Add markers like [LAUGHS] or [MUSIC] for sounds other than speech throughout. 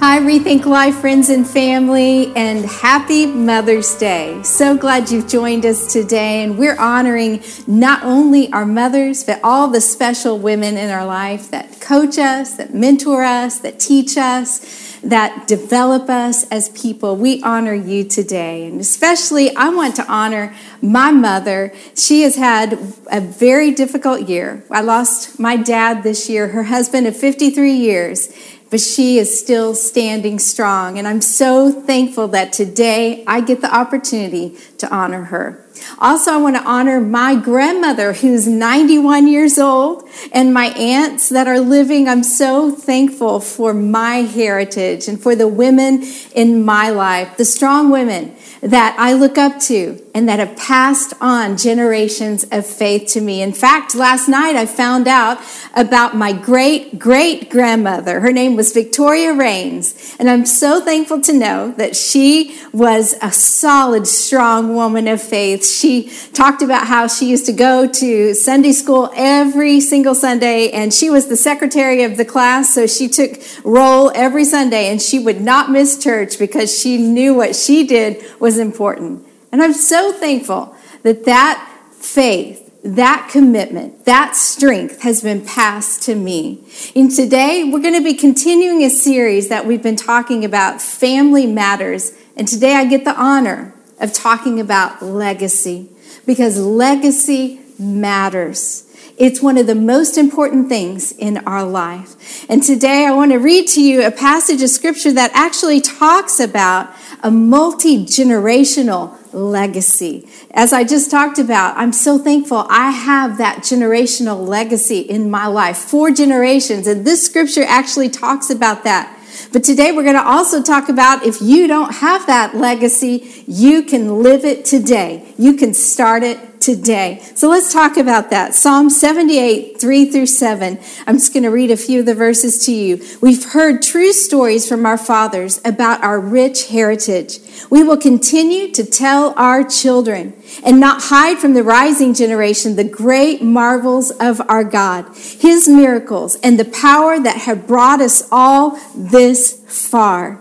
Hi, Rethink Life friends and family, and happy Mother's Day. So glad you've joined us today, and we're honoring not only our mothers, but all the special women in our life that coach us, that mentor us, that teach us, that develop us as people. We honor you today, and especially I want to honor my mother. She has had a very difficult year. I lost my dad this year, her husband of 53 years but she is still standing strong. And I'm so thankful that today I get the opportunity to honor her. Also, I want to honor my grandmother who's 91 years old and my aunts that are living. I'm so thankful for my heritage and for the women in my life, the strong women that I look up to and that have passed on generations of faith to me. In fact, last night I found out about my great great grandmother. Her name was Victoria Rains, and I'm so thankful to know that she was a solid, strong woman of faith. She talked about how she used to go to Sunday school every single Sunday, and she was the secretary of the class, so she took roll every Sunday, and she would not miss church because she knew what she did was important. And I'm so thankful that that faith, that commitment, that strength has been passed to me. And today we're going to be continuing a series that we've been talking about family matters. And today I get the honor of talking about legacy because legacy matters. It's one of the most important things in our life. And today I want to read to you a passage of scripture that actually talks about a multi generational legacy. As I just talked about, I'm so thankful I have that generational legacy in my life, four generations. And this scripture actually talks about that. But today we're going to also talk about if you don't have that legacy, you can live it today. You can start it today. So let's talk about that. Psalm 78, 3 through 7. I'm just going to read a few of the verses to you. We've heard true stories from our fathers about our rich heritage. We will continue to tell our children and not hide from the rising generation the great marvels of our God, his miracles, and the power that have brought us all this far.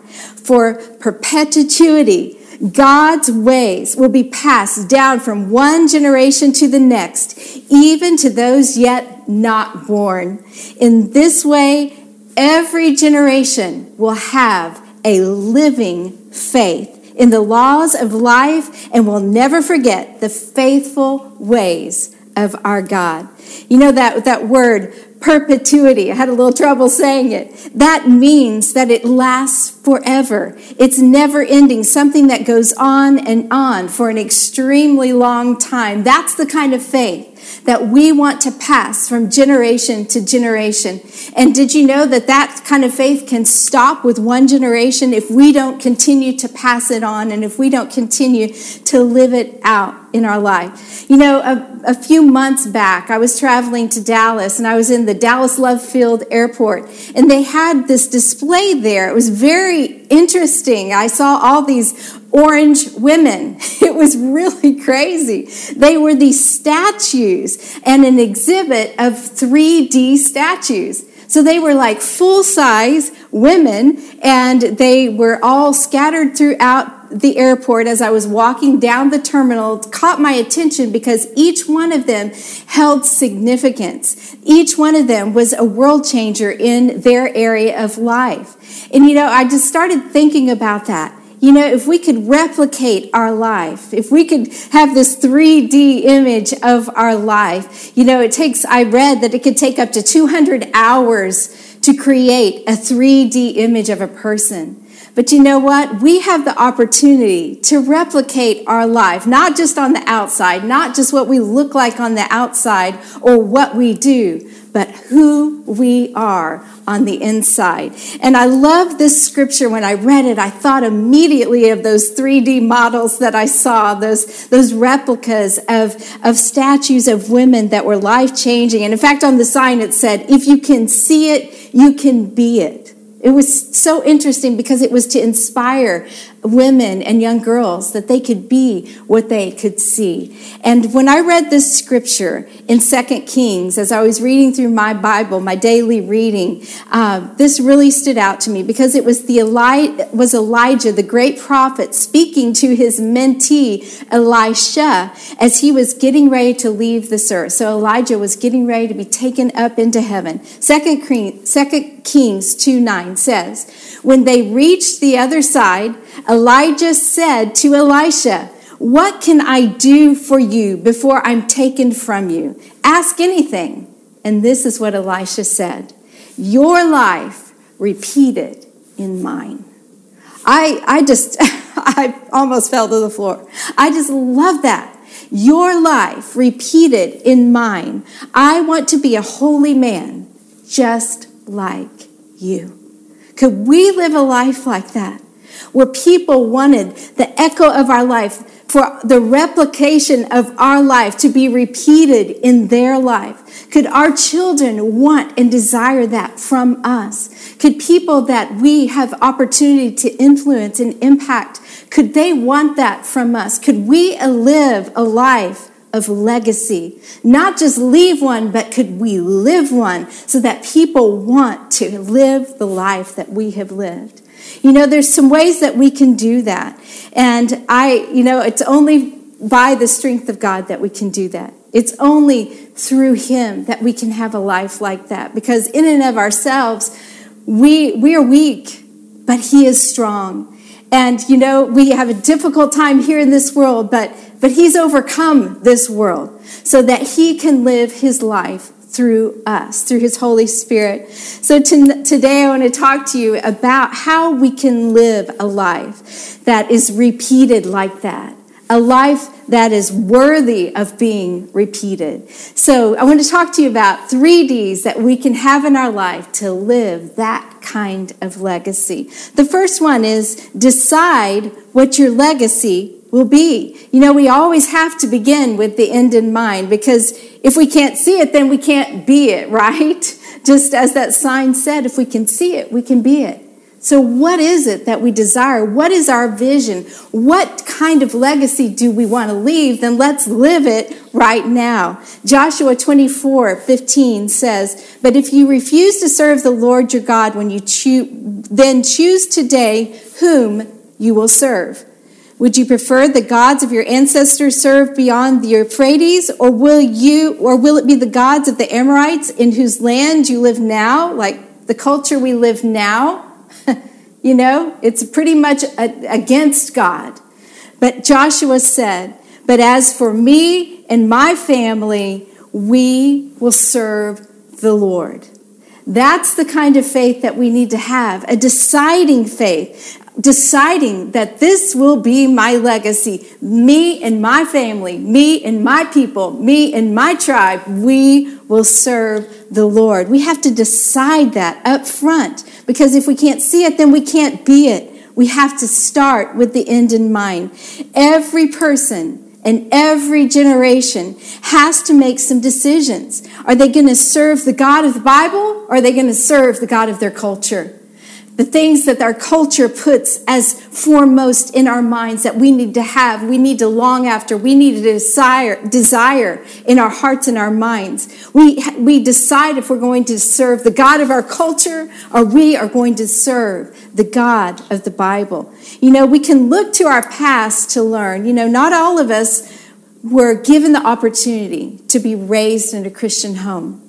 For perpetuity, God's ways will be passed down from one generation to the next, even to those yet not born. In this way, every generation will have a living faith in the laws of life and will never forget the faithful ways of our God. You know that, that word perpetuity. I had a little trouble saying it. That means that it lasts forever. It's never ending, something that goes on and on for an extremely long time. That's the kind of faith that we want to pass from generation to generation. And did you know that that kind of faith can stop with one generation if we don't continue to pass it on and if we don't continue to live it out in our life? You know, a, a few months back, I was traveling to Dallas and I was in the Dallas Love Field Airport and they had this display there. It was very interesting. I saw all these orange women. [LAUGHS] It was really crazy. They were these statues and an exhibit of 3D statues. So they were like full size women and they were all scattered throughout the airport as I was walking down the terminal caught my attention because each one of them held significance. Each one of them was a world changer in their area of life. And you know, I just started thinking about that. You know, if we could replicate our life, if we could have this 3D image of our life, you know, it takes, I read that it could take up to 200 hours to create a 3D image of a person. But you know what? We have the opportunity to replicate our life, not just on the outside, not just what we look like on the outside or what we do, but who we are on the inside. And I love this scripture. When I read it, I thought immediately of those 3D models that I saw, those, those replicas of, of statues of women that were life changing. And in fact, on the sign it said, if you can see it, you can be it. It was so interesting because it was to inspire women and young girls that they could be what they could see. And when I read this scripture in Second Kings, as I was reading through my Bible, my daily reading, uh, this really stood out to me because it was the Eli- was Elijah, the great prophet, speaking to his mentee Elisha as he was getting ready to leave this earth. So Elijah was getting ready to be taken up into heaven. Second, Second Kings two nine says, when they reached the other side. Elijah said to Elisha, What can I do for you before I'm taken from you? Ask anything. And this is what Elisha said Your life repeated in mine. I, I just, [LAUGHS] I almost fell to the floor. I just love that. Your life repeated in mine. I want to be a holy man just like you. Could we live a life like that? Where people wanted the echo of our life, for the replication of our life to be repeated in their life? Could our children want and desire that from us? Could people that we have opportunity to influence and impact, could they want that from us? Could we live a life of legacy? Not just leave one, but could we live one so that people want to live the life that we have lived? You know, there's some ways that we can do that. And I, you know, it's only by the strength of God that we can do that. It's only through Him that we can have a life like that. Because in and of ourselves, we, we are weak, but He is strong. And, you know, we have a difficult time here in this world, but, but He's overcome this world so that He can live His life through us, through His Holy Spirit. So to, today I want to talk to you about how we can live a life that is repeated like that, a life that is worthy of being repeated. So I want to talk to you about three D's that we can have in our life to live that kind of legacy. The first one is decide what your legacy will be. You know, we always have to begin with the end in mind because if we can't see it, then we can't be it, [LAUGHS] right? Just as that sign said, if we can see it, we can be it. So, what is it that we desire? What is our vision? What kind of legacy do we want to leave? Then let's live it right now. Joshua 24 15 says, But if you refuse to serve the Lord your God when you choose, then choose today whom you will serve would you prefer the gods of your ancestors served beyond the Euphrates, or will you, or will it be the gods of the Amorites in whose land you live now, like the culture we live now? [LAUGHS] you know, it's pretty much against God. But Joshua said, But as for me and my family, we will serve the Lord. That's the kind of faith that we need to have, a deciding faith, deciding that this will be my legacy. Me and my family, me and my people, me and my tribe, we will serve the Lord. We have to decide that up front because if we can't see it, then we can't be it. We have to start with the end in mind. Every person and every generation has to make some decisions. Are they going to serve the God of the Bible or are they going to serve the God of their culture? The things that our culture puts as foremost in our minds that we need to have, we need to long after, we need to desire, desire in our hearts and our minds. We, we decide if we're going to serve the God of our culture or we are going to serve the God of the Bible. You know, we can look to our past to learn. You know, not all of us were given the opportunity to be raised in a Christian home,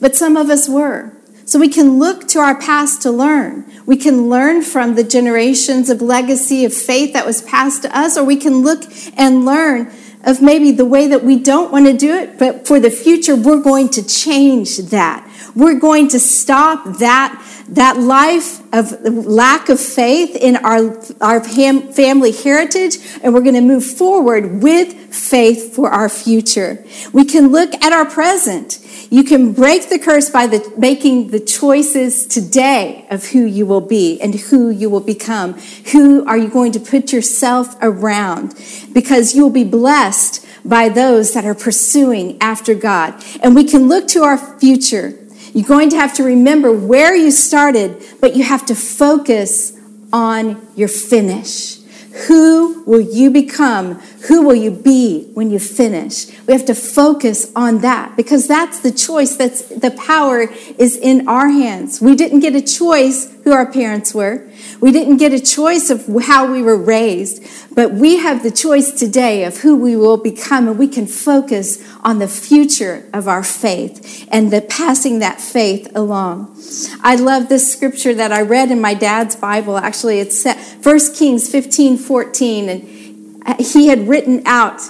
but some of us were. So we can look to our past to learn. We can learn from the generations of legacy of faith that was passed to us, or we can look and learn of maybe the way that we don't want to do it, but for the future, we're going to change that. We're going to stop that, that life of lack of faith in our, our family heritage, and we're going to move forward with faith for our future. We can look at our present You can break the curse by the, making the choices today of who you will be and who you will become. Who are you going to put yourself around? Because you'll be blessed by those that are pursuing after God. And we can look to our future. You're going to have to remember where you started, but you have to focus on your finish. Who will you become? Who will you be when you finish? We have to focus on that because that's the choice. That's the power is in our hands. We didn't get a choice who our parents were. We didn't get a choice of how we were raised, but we have the choice today of who we will become, and we can focus on the future of our faith and the passing that faith along. I love this scripture that I read in my dad's Bible. Actually, it's 1 Kings 15 14, and he had written out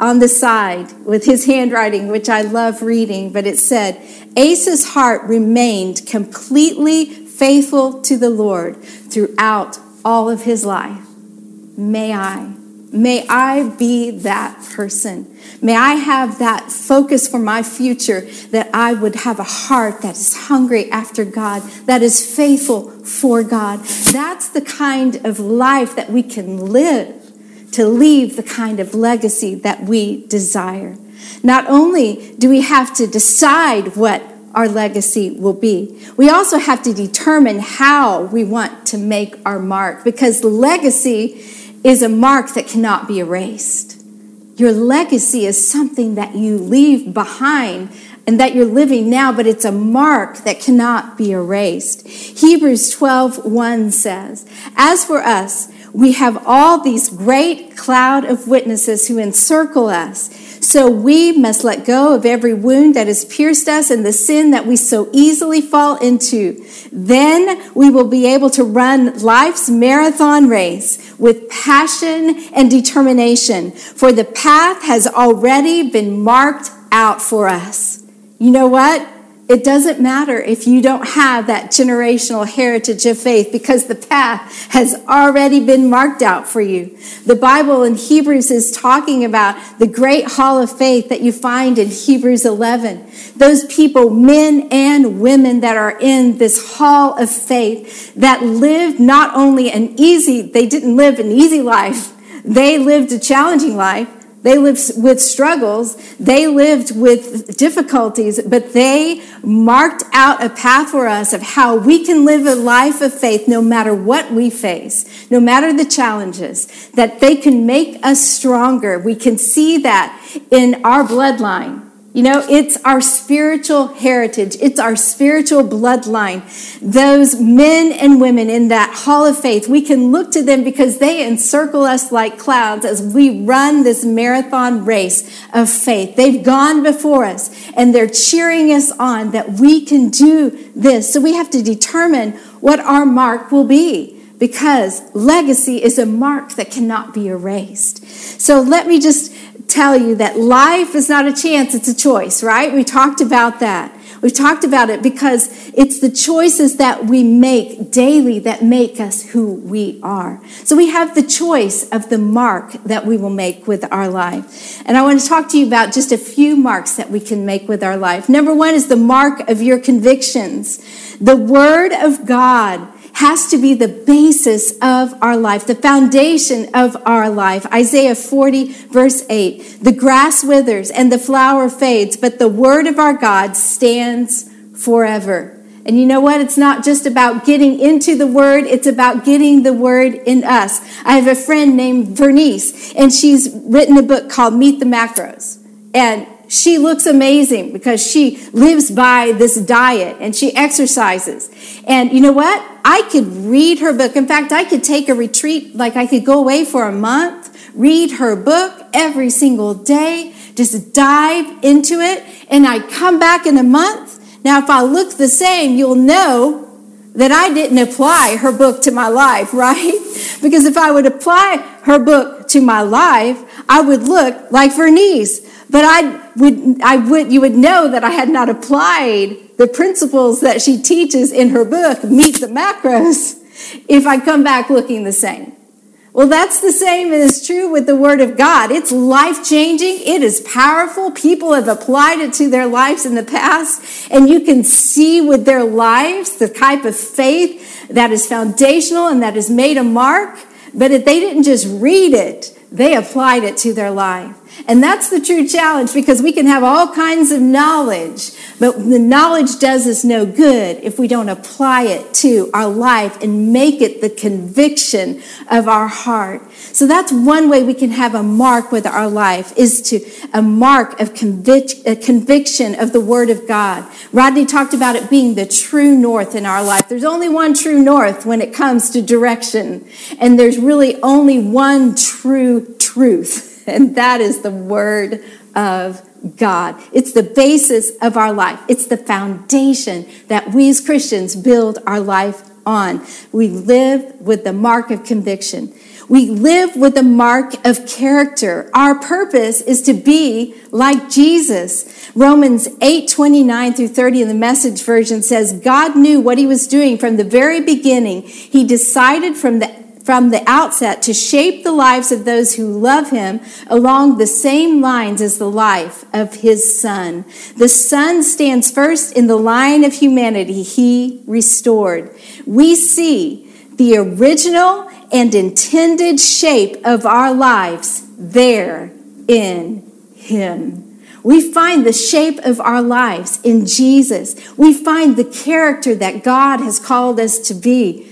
on the side with his handwriting, which I love reading, but it said, Asa's heart remained completely faithful to the Lord throughout all of his life. May I. May I be that person. May I have that focus for my future that I would have a heart that is hungry after God, that is faithful for God. That's the kind of life that we can live to leave the kind of legacy that we desire. Not only do we have to decide what our legacy will be. We also have to determine how we want to make our mark because legacy is a mark that cannot be erased. Your legacy is something that you leave behind and that you're living now, but it's a mark that cannot be erased. Hebrews 12 1 says, As for us, we have all these great cloud of witnesses who encircle us. So we must let go of every wound that has pierced us and the sin that we so easily fall into. Then we will be able to run life's marathon race with passion and determination, for the path has already been marked out for us. You know what? It doesn't matter if you don't have that generational heritage of faith because the path has already been marked out for you. The Bible in Hebrews is talking about the great hall of faith that you find in Hebrews 11. Those people, men and women that are in this hall of faith that lived not only an easy, they didn't live an easy life. They lived a challenging life they lived with struggles. They lived with difficulties, but they marked out a path for us of how we can live a life of faith no matter what we face, no matter the challenges, that they can make us stronger. We can see that in our bloodline. You know, it's our spiritual heritage. It's our spiritual bloodline. Those men and women in that hall of faith, we can look to them because they encircle us like clouds as we run this marathon race of faith. They've gone before us and they're cheering us on that we can do this. So we have to determine what our mark will be because legacy is a mark that cannot be erased. So let me just tell you that life is not a chance, it's a choice, right? We talked about that. We've talked about it because it's the choices that we make daily that make us who we are. So we have the choice of the mark that we will make with our life. And I want to talk to you about just a few marks that we can make with our life. Number one is the mark of your convictions. The Word of God has to be the basis of our life, the foundation of our life. Isaiah 40, verse 8 The grass withers and the flower fades, but the word of our God stands forever. And you know what? It's not just about getting into the word, it's about getting the word in us. I have a friend named Vernice, and she's written a book called Meet the Macros. And she looks amazing because she lives by this diet and she exercises. And you know what? I could read her book. In fact, I could take a retreat, like I could go away for a month, read her book every single day, just dive into it, and I come back in a month. Now, if I look the same, you'll know that I didn't apply her book to my life, [LAUGHS] right? Because if I would apply her book to my life, I would look like Vernice. But I would, I would, you would know that I had not applied the principles that she teaches in her book, Meet the Macros, if I come back looking the same. Well, that's the same as true with the Word of God. It's life changing, it is powerful. People have applied it to their lives in the past, and you can see with their lives the type of faith that is foundational and that has made a mark. But if they didn't just read it, they applied it to their life. And that's the true challenge because we can have all kinds of knowledge, but the knowledge does us no good if we don't apply it to our life and make it the conviction of our heart. So that's one way we can have a mark with our life is to a mark of convic- a conviction of the word of God. Rodney talked about it being the true north in our life. There's only one true north when it comes to direction, and there's really only one true truth. And that is the Word of God. It's the basis of our life, it's the foundation that we as Christians build our life on. We live with the mark of conviction. We live with the mark of character. Our purpose is to be like Jesus. Romans 8 29 through 30 in the message version says, God knew what he was doing from the very beginning. He decided from the from the outset to shape the lives of those who love him along the same lines as the life of his son. The son stands first in the line of humanity he restored. We see the original and intended shape of our lives there in him. We find the shape of our lives in Jesus. We find the character that God has called us to be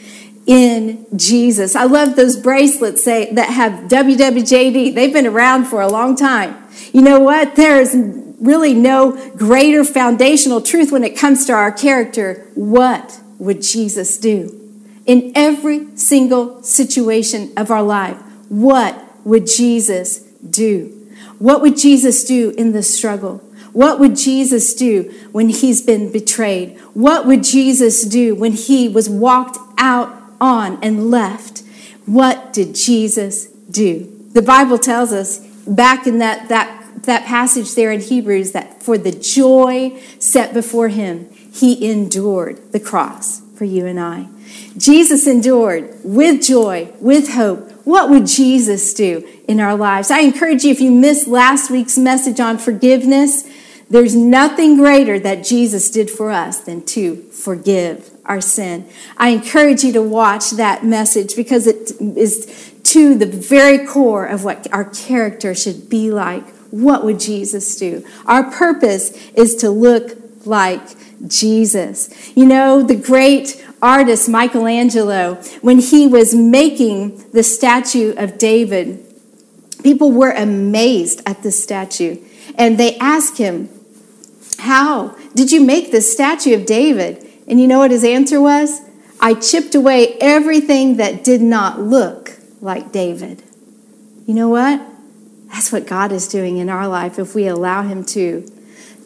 in Jesus. I love those bracelets say, that have WWJD. They've been around for a long time. You know what? There is really no greater foundational truth when it comes to our character. What would Jesus do? In every single situation of our life, what would Jesus do? What would Jesus do in the struggle? What would Jesus do when he's been betrayed? What would Jesus do when he was walked out on and left. What did Jesus do? The Bible tells us back in that, that, that passage there in Hebrews that for the joy set before him, he endured the cross for you and I. Jesus endured with joy, with hope. What would Jesus do in our lives? I encourage you, if you missed last week's message on forgiveness, there's nothing greater that Jesus did for us than to forgive our sin. I encourage you to watch that message because it is to the very core of what our character should be like. What would Jesus do? Our purpose is to look like Jesus. You know, the great artist Michelangelo, when he was making the statue of David, people were amazed at the statue. And they asked him, How did you make this statue of David? And you know what his answer was? I chipped away everything that did not look like David. You know what? That's what God is doing in our life if we allow Him to.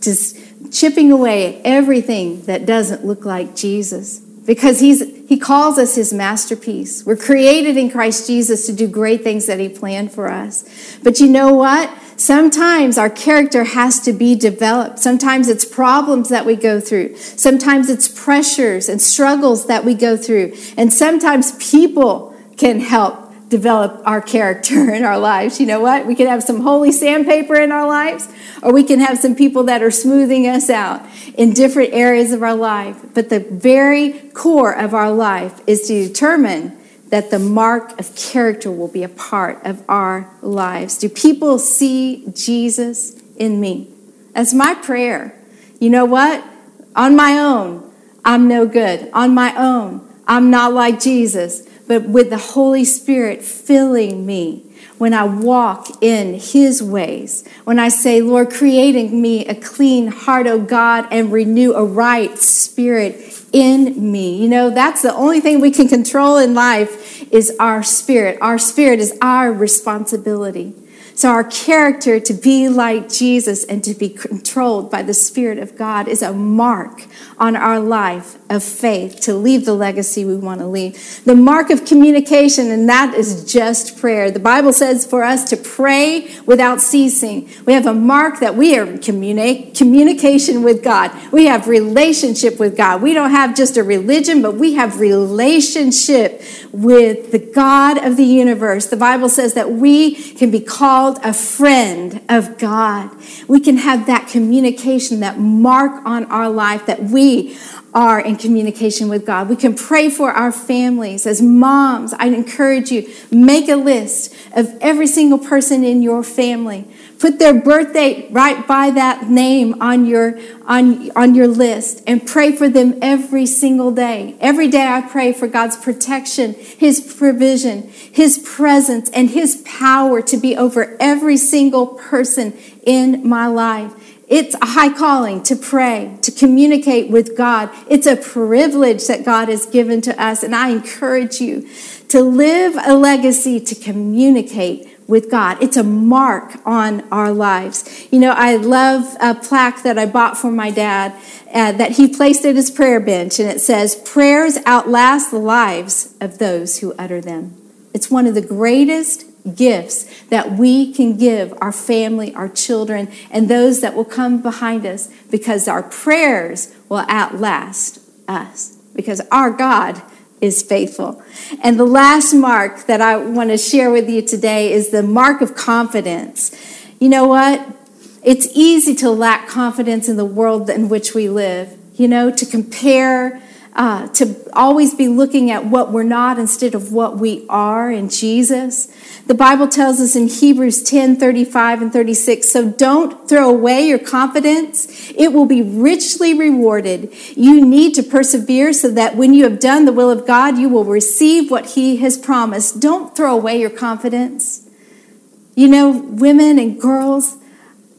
Just chipping away everything that doesn't look like Jesus. Because he's, He calls us His masterpiece. We're created in Christ Jesus to do great things that He planned for us. But you know what? Sometimes our character has to be developed. Sometimes it's problems that we go through. Sometimes it's pressures and struggles that we go through. And sometimes people can help develop our character [LAUGHS] in our lives. You know what? We can have some holy sandpaper in our lives, or we can have some people that are smoothing us out in different areas of our life. But the very core of our life is to determine that the mark of character will be a part of our lives. Do people see Jesus in me? That's my prayer. You know what? On my own, I'm no good. On my own, I'm not like Jesus. But with the Holy Spirit filling me, when I walk in His ways, when I say, Lord, creating me a clean heart, O God, and renew a right spirit in me. You know, that's the only thing we can control in life is our spirit. Our spirit is our responsibility. So, our character to be like Jesus and to be controlled by the Spirit of God is a mark on our life of faith to leave the legacy we want to leave. The mark of communication, and that is just prayer. The Bible says for us to pray without ceasing. We have a mark that we are communi- communication with God. We have relationship with God. We don't have just a religion, but we have relationship with the God of the universe. The Bible says that we can be called a friend of God. We can have that communication, that mark on our life that we are in communication with God. We can pray for our families. As moms, I encourage you, make a list of every single person in your family. Put their birthday right by that name on your, on, on your list and pray for them every single day. Every day I pray for God's protection, His provision, His presence, and His power to be over every single person in my life. It's a high calling to pray, to communicate with God. It's a privilege that God has given to us. And I encourage you to live a legacy to communicate with God. It's a mark on our lives. You know, I love a plaque that I bought for my dad uh, that he placed at his prayer bench, and it says, Prayers outlast the lives of those who utter them. It's one of the greatest gifts that we can give our family, our children, and those that will come behind us because our prayers will outlast us because our God is faithful. And the last mark that I want to share with you today is the mark of confidence. You know what? It's easy to lack confidence in the world in which we live, you know, to compare uh, to always be looking at what we're not instead of what we are in Jesus. The Bible tells us in Hebrews 10 35 and 36 so don't throw away your confidence, it will be richly rewarded. You need to persevere so that when you have done the will of God, you will receive what He has promised. Don't throw away your confidence. You know, women and girls,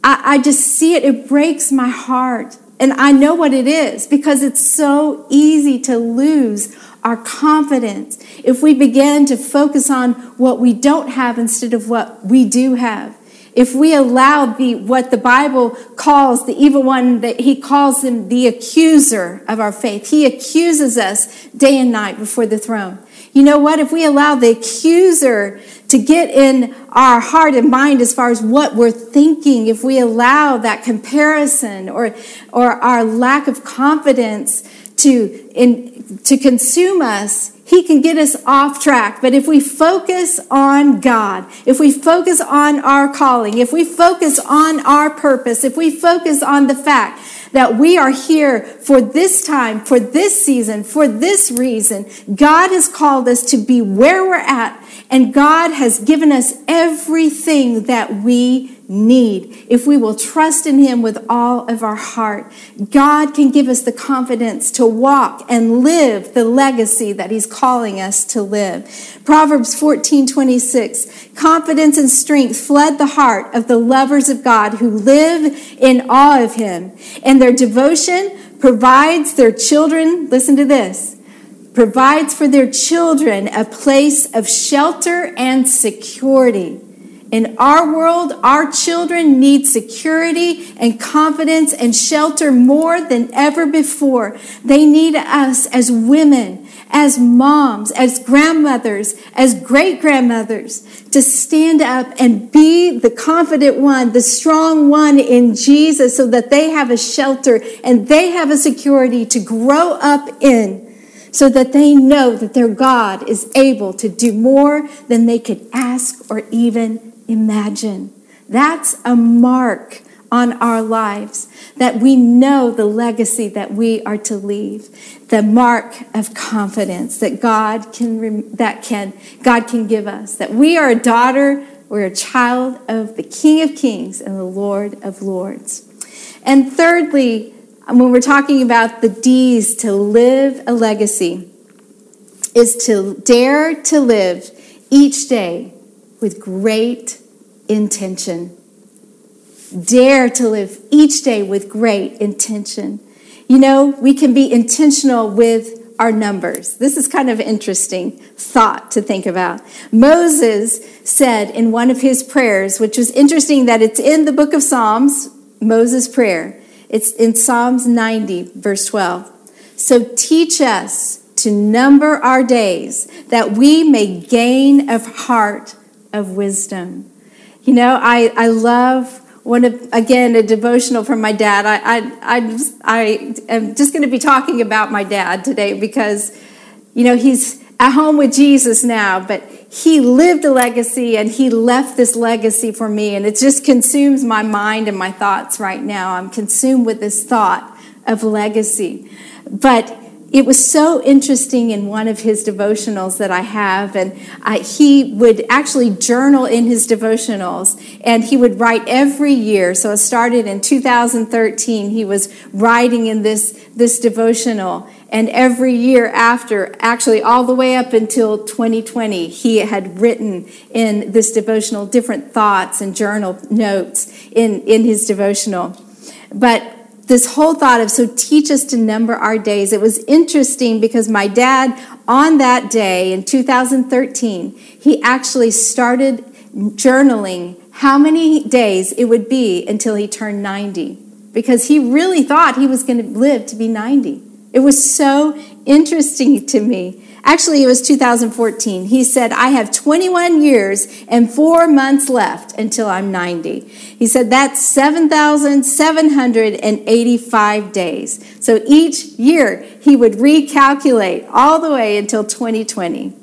I, I just see it, it breaks my heart and I know what it is because it's so easy to lose our confidence if we begin to focus on what we don't have instead of what we do have. If we allow the what the Bible calls the evil one that he calls him the accuser of our faith. He accuses us day and night before the throne. You know what? If we allow the accuser to get in our heart and mind as far as what we're thinking, if we allow that comparison or, or our lack of confidence to, in, to consume us, he can get us off track. But if we focus on God, if we focus on our calling, if we focus on our purpose, if we focus on the fact that we are here for this time, for this season, for this reason, God has called us to be where we're at, and God has given us everything that we need. If we will trust in Him with all of our heart, God can give us the confidence to walk and live the legacy that He's calling us to live. Proverbs 14 26 Confidence and strength flood the heart of the lovers of God who live in awe of Him, and their devotion provides their children, listen to this, provides for their children a place of shelter and security. In our world, our children need security and confidence and shelter more than ever before. They need us as women, as moms, as grandmothers, as great grandmothers to stand up and be the confident one, the strong one in Jesus so that they have a shelter and they have a security to grow up in so that they know that their God is able to do more than they could ask or even imagine. That's a mark on our lives that we know the legacy that we are to leave the mark of confidence that God can that can God can give us that we are a daughter we're a child of the King of Kings and the Lord of Lords and thirdly when we're talking about the D's to live a legacy is to dare to live each day with great intention. Dare to live each day with great intention. You know, we can be intentional with our numbers. This is kind of interesting thought to think about. Moses said in one of his prayers, which was interesting that it's in the book of Psalms, Moses' prayer. It's in Psalms 90, verse 12. So teach us to number our days that we may gain of heart of wisdom. You know, I, I love one of again a devotional from my dad. I I I, just, I am just going to be talking about my dad today because you know he's at home with Jesus now, but he lived a legacy and he left this legacy for me, and it just consumes my mind and my thoughts right now. I'm consumed with this thought of legacy, but it was so interesting in one of his devotionals that I have, and I, he would actually journal in his devotionals, and he would write every year. So it started in 2013. He was writing in this this devotional, and every year after, actually all the way up until 2020, he had written in this devotional different thoughts and journal notes in in his devotional. But this whole thought of so teach us to number our days. It was interesting because my dad, on that day in 2013, he actually started journaling how many days it would be until he turned 90 because he really thought he was going to live to be 90. It was so interesting to me. Actually, it was 2014. He said, I have 21 years and four months left until I'm 90. He said, that's 7,785 days. So each year he would recalculate all the way until 2020.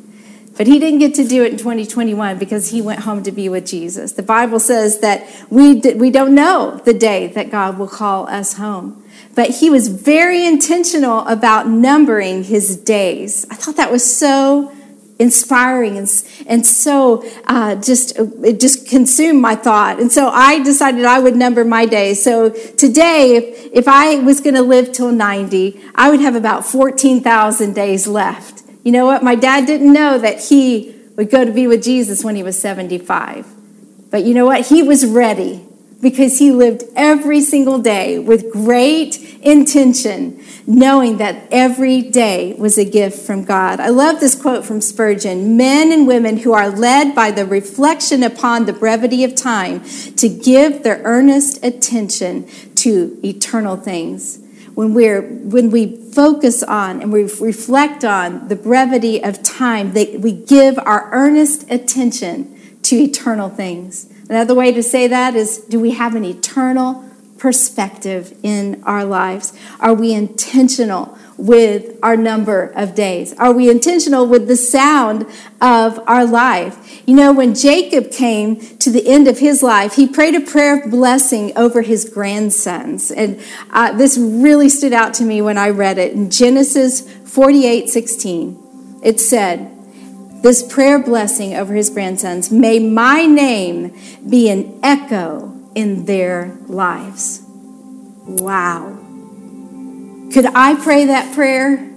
But he didn't get to do it in 2021 because he went home to be with Jesus. The Bible says that we, we don't know the day that God will call us home but he was very intentional about numbering his days. I thought that was so inspiring and, and so uh, just it just consumed my thought. And so i decided i would number my days. So today if, if i was going to live till 90 i would have about 14000 days left. You know what? My dad didn't know that he would go to be with jesus when he was 75 but you know what? He was ready because he lived every single day with great intention, knowing that every day was a gift from God. I love this quote from Spurgeon Men and women who are led by the reflection upon the brevity of time to give their earnest attention to eternal things. When, we're, when we focus on and we reflect on the brevity of time, that we give our earnest attention to eternal things. Another way to say that is do we have an eternal perspective in our lives? Are we intentional with our number of days? Are we intentional with the sound of our life? You know, when Jacob came to the end of his life, he prayed a prayer of blessing over his grandsons. And uh, this really stood out to me when I read it. In Genesis 48 16, it said, this prayer blessing over his grandsons. May my name be an echo in their lives. Wow. Could I pray that prayer?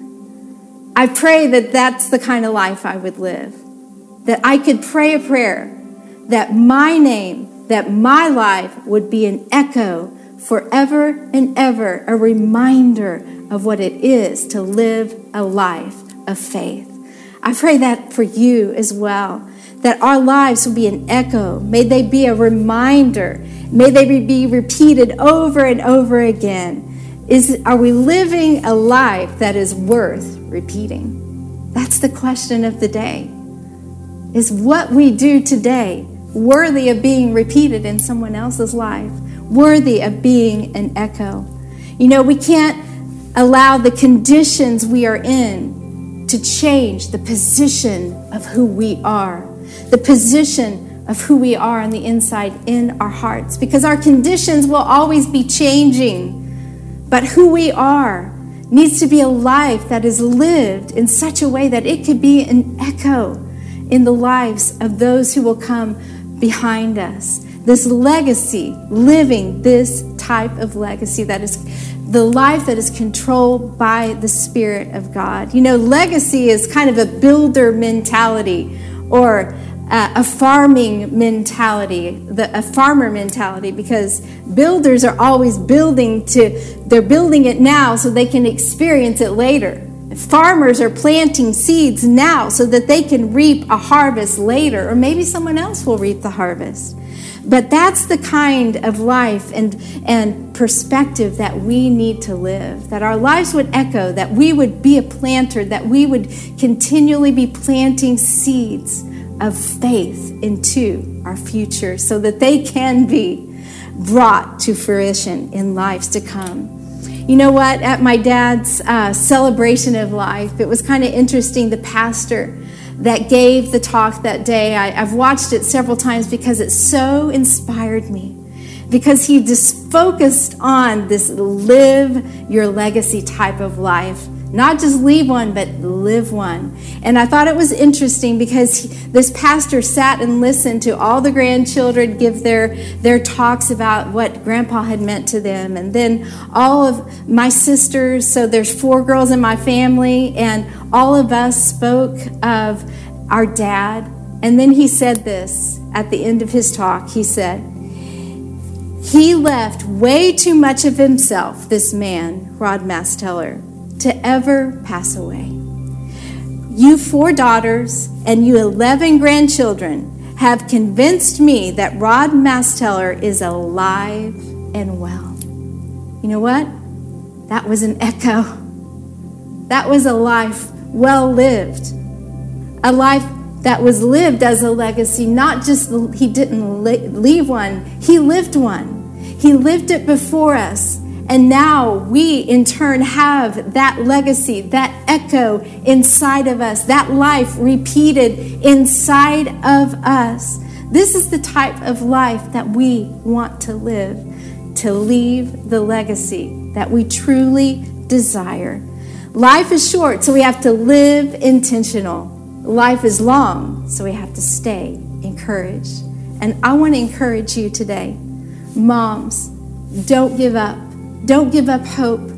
I pray that that's the kind of life I would live. That I could pray a prayer that my name, that my life would be an echo forever and ever, a reminder of what it is to live a life of faith. I pray that for you as well, that our lives will be an echo. May they be a reminder. May they be repeated over and over again. Is, are we living a life that is worth repeating? That's the question of the day. Is what we do today worthy of being repeated in someone else's life? Worthy of being an echo? You know, we can't allow the conditions we are in to change the position of who we are, the position of who we are on the inside in our hearts, because our conditions will always be changing. But who we are needs to be a life that is lived in such a way that it could be an echo in the lives of those who will come behind us. This legacy, living this type of legacy that is the life that is controlled by the Spirit of God. You know, legacy is kind of a builder mentality or uh, a farming mentality, the, a farmer mentality, because builders are always building to, they're building it now so they can experience it later. farmers are planting seeds now so that they can reap a harvest later, or maybe someone else will reap the harvest. But that's the kind of life and, and perspective that we need to live. That our lives would echo, that we would be a planter, that we would continually be planting seeds of faith into our future so that they can be brought to fruition in lives to come. You know what? At my dad's uh, celebration of life, it was kind of interesting. The pastor that gave the talk that day, I, I've watched it several times because it so inspired me. Because he just focused on this live your legacy type of life not just leave one, but live one. And I thought it was interesting because he, this pastor sat and listened to all the grandchildren give their, their talks about what grandpa had meant to them. And then all of my sisters, so there's four girls in my family, and all of us spoke of our dad. And then he said this at the end of his talk. He said, he left way too much of himself, this man, Rod Masteller, to ever pass away. You four daughters and you 11 grandchildren have convinced me that Rod Masteller is alive and well. You know what? That was an echo. That was a life well lived. A life that was lived as a legacy, not just he didn't leave one, he lived one. He lived it before us and now we, in turn, have that legacy, that echo inside of us, that life repeated inside of us. This is the type of life that we want to live, to leave the legacy that we truly desire. Life is short, so we have to live intentional. Life is long, so we have to stay encouraged. And I want to encourage you today, moms, don't give up. Don't give up hope.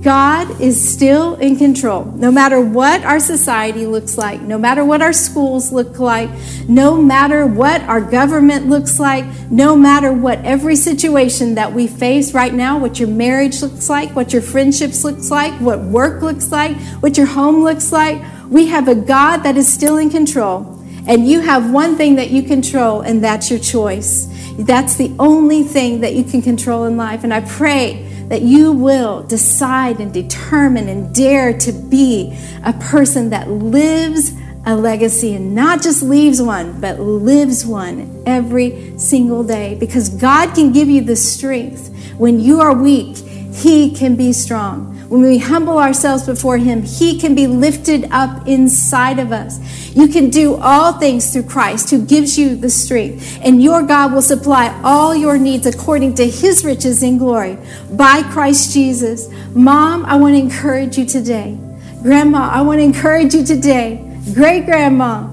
God is still in control. No matter what our society looks like, no matter what our schools look like, no matter what our government looks like, no matter what every situation that we face right now, what your marriage looks like, what your friendships looks like, what work looks like, what your home looks like, we have a God that is still in control. And you have one thing that you control, and that's your choice. That's the only thing that you can control in life. And I pray that you will decide and determine and dare to be a person that lives a legacy and not just leaves one, but lives one every single day because God can give you the strength. When you are weak, He can be strong. When we humble ourselves before Him, He can be lifted up inside of us. You can do all things through Christ who gives you the strength, and your God will supply all your needs according to His riches in glory by Christ Jesus. Mom, I want to encourage you today. Grandma, I want to encourage you today. Great grandma,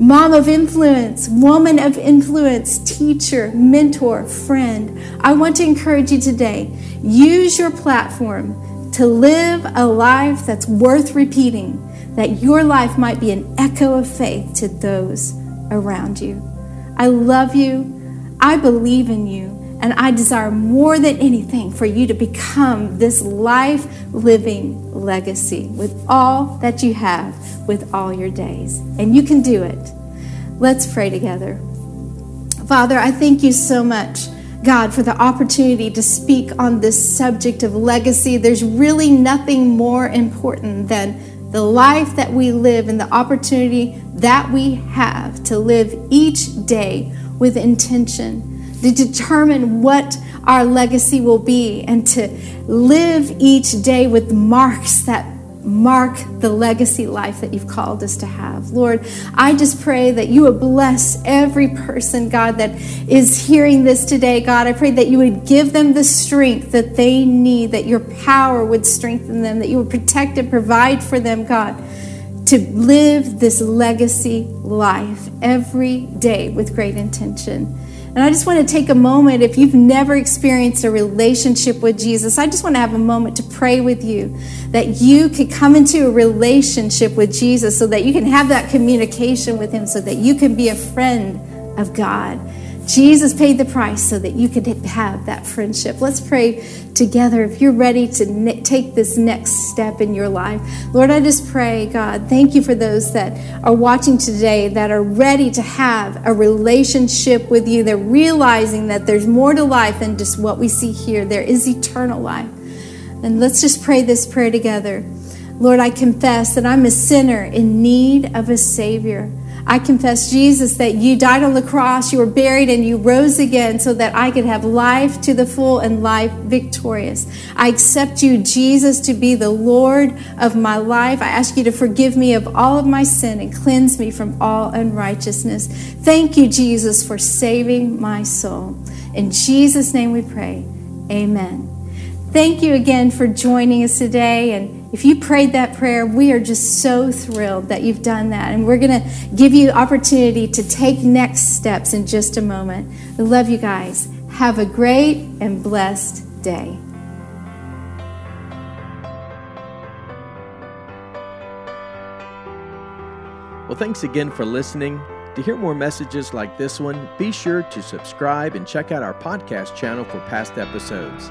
mom of influence, woman of influence, teacher, mentor, friend. I want to encourage you today. Use your platform to live a life that's worth repeating, that your life might be an echo of faith to those around you. I love you. I believe in you. And I desire more than anything for you to become this life living legacy with all that you have, with all your days. And you can do it. Let's pray together. Father, I thank you so much God, for the opportunity to speak on this subject of legacy. There's really nothing more important than the life that we live and the opportunity that we have to live each day with intention, to determine what our legacy will be, and to live each day with marks that mark the legacy life that you've called us to have. Lord, I just pray that you would bless every person, God, that is hearing this today. God, I pray that you would give them the strength that they need, that your power would strengthen them, that you would protect and provide for them, God, to live this legacy life every day with great intention. And I just want to take a moment, if you've never experienced a relationship with Jesus, I just want to have a moment to pray with you that you could come into a relationship with Jesus so that you can have that communication with Him, so that you can be a friend of God. Jesus paid the price so that you could have that friendship. Let's pray together if you're ready to take this next step in your life. Lord, I just pray, God, thank you for those that are watching today that are ready to have a relationship with you. They're realizing that there's more to life than just what we see here, there is eternal life. And let's just pray this prayer together. Lord, I confess that I'm a sinner in need of a Savior. I confess, Jesus, that you died on the cross, you were buried, and you rose again so that I could have life to the full and life victorious. I accept you, Jesus, to be the Lord of my life. I ask you to forgive me of all of my sin and cleanse me from all unrighteousness. Thank you, Jesus, for saving my soul. In Jesus' name we pray. Amen. Thank you again for joining us today. And if you prayed that prayer, we are just so thrilled that you've done that. And we're going to give you opportunity to take next steps in just a moment. I love you guys. Have a great and blessed day. Well, thanks again for listening. To hear more messages like this one, be sure to subscribe and check out our podcast channel for past episodes.